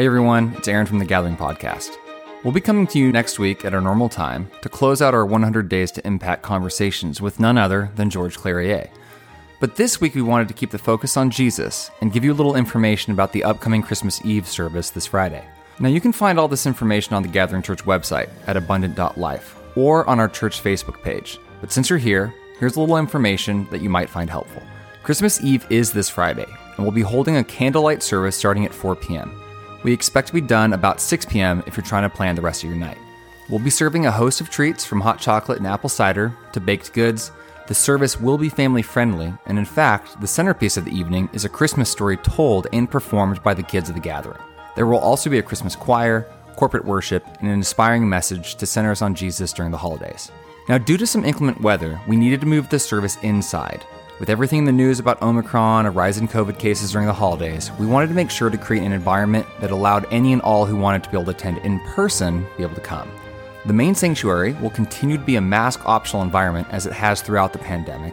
Hey everyone, it's Aaron from the Gathering Podcast. We'll be coming to you next week at our normal time to close out our 100 Days to Impact conversations with none other than George Clerie. But this week we wanted to keep the focus on Jesus and give you a little information about the upcoming Christmas Eve service this Friday. Now you can find all this information on the Gathering Church website at abundant.life or on our church Facebook page. But since you're here, here's a little information that you might find helpful. Christmas Eve is this Friday, and we'll be holding a candlelight service starting at 4 p.m. We expect to be done about 6 p.m. if you're trying to plan the rest of your night. We'll be serving a host of treats from hot chocolate and apple cider to baked goods. The service will be family friendly, and in fact, the centerpiece of the evening is a Christmas story told and performed by the kids of the gathering. There will also be a Christmas choir, corporate worship, and an inspiring message to center us on Jesus during the holidays. Now, due to some inclement weather, we needed to move the service inside, with everything in the news about Omicron, a rise in COVID cases during the holidays, we wanted to make sure to create an environment that allowed any and all who wanted to be able to attend in person be able to come. The main sanctuary will continue to be a mask optional environment as it has throughout the pandemic,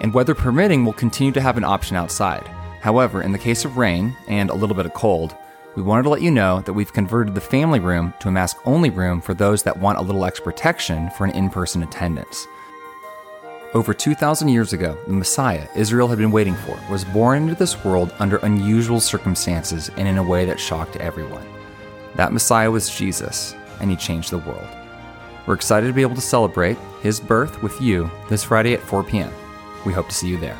and weather permitting will continue to have an option outside. However, in the case of rain and a little bit of cold, we wanted to let you know that we've converted the family room to a mask only room for those that want a little extra protection for an in person attendance. Over 2,000 years ago, the Messiah Israel had been waiting for was born into this world under unusual circumstances and in a way that shocked everyone. That Messiah was Jesus, and he changed the world. We're excited to be able to celebrate his birth with you this Friday at 4 p.m. We hope to see you there.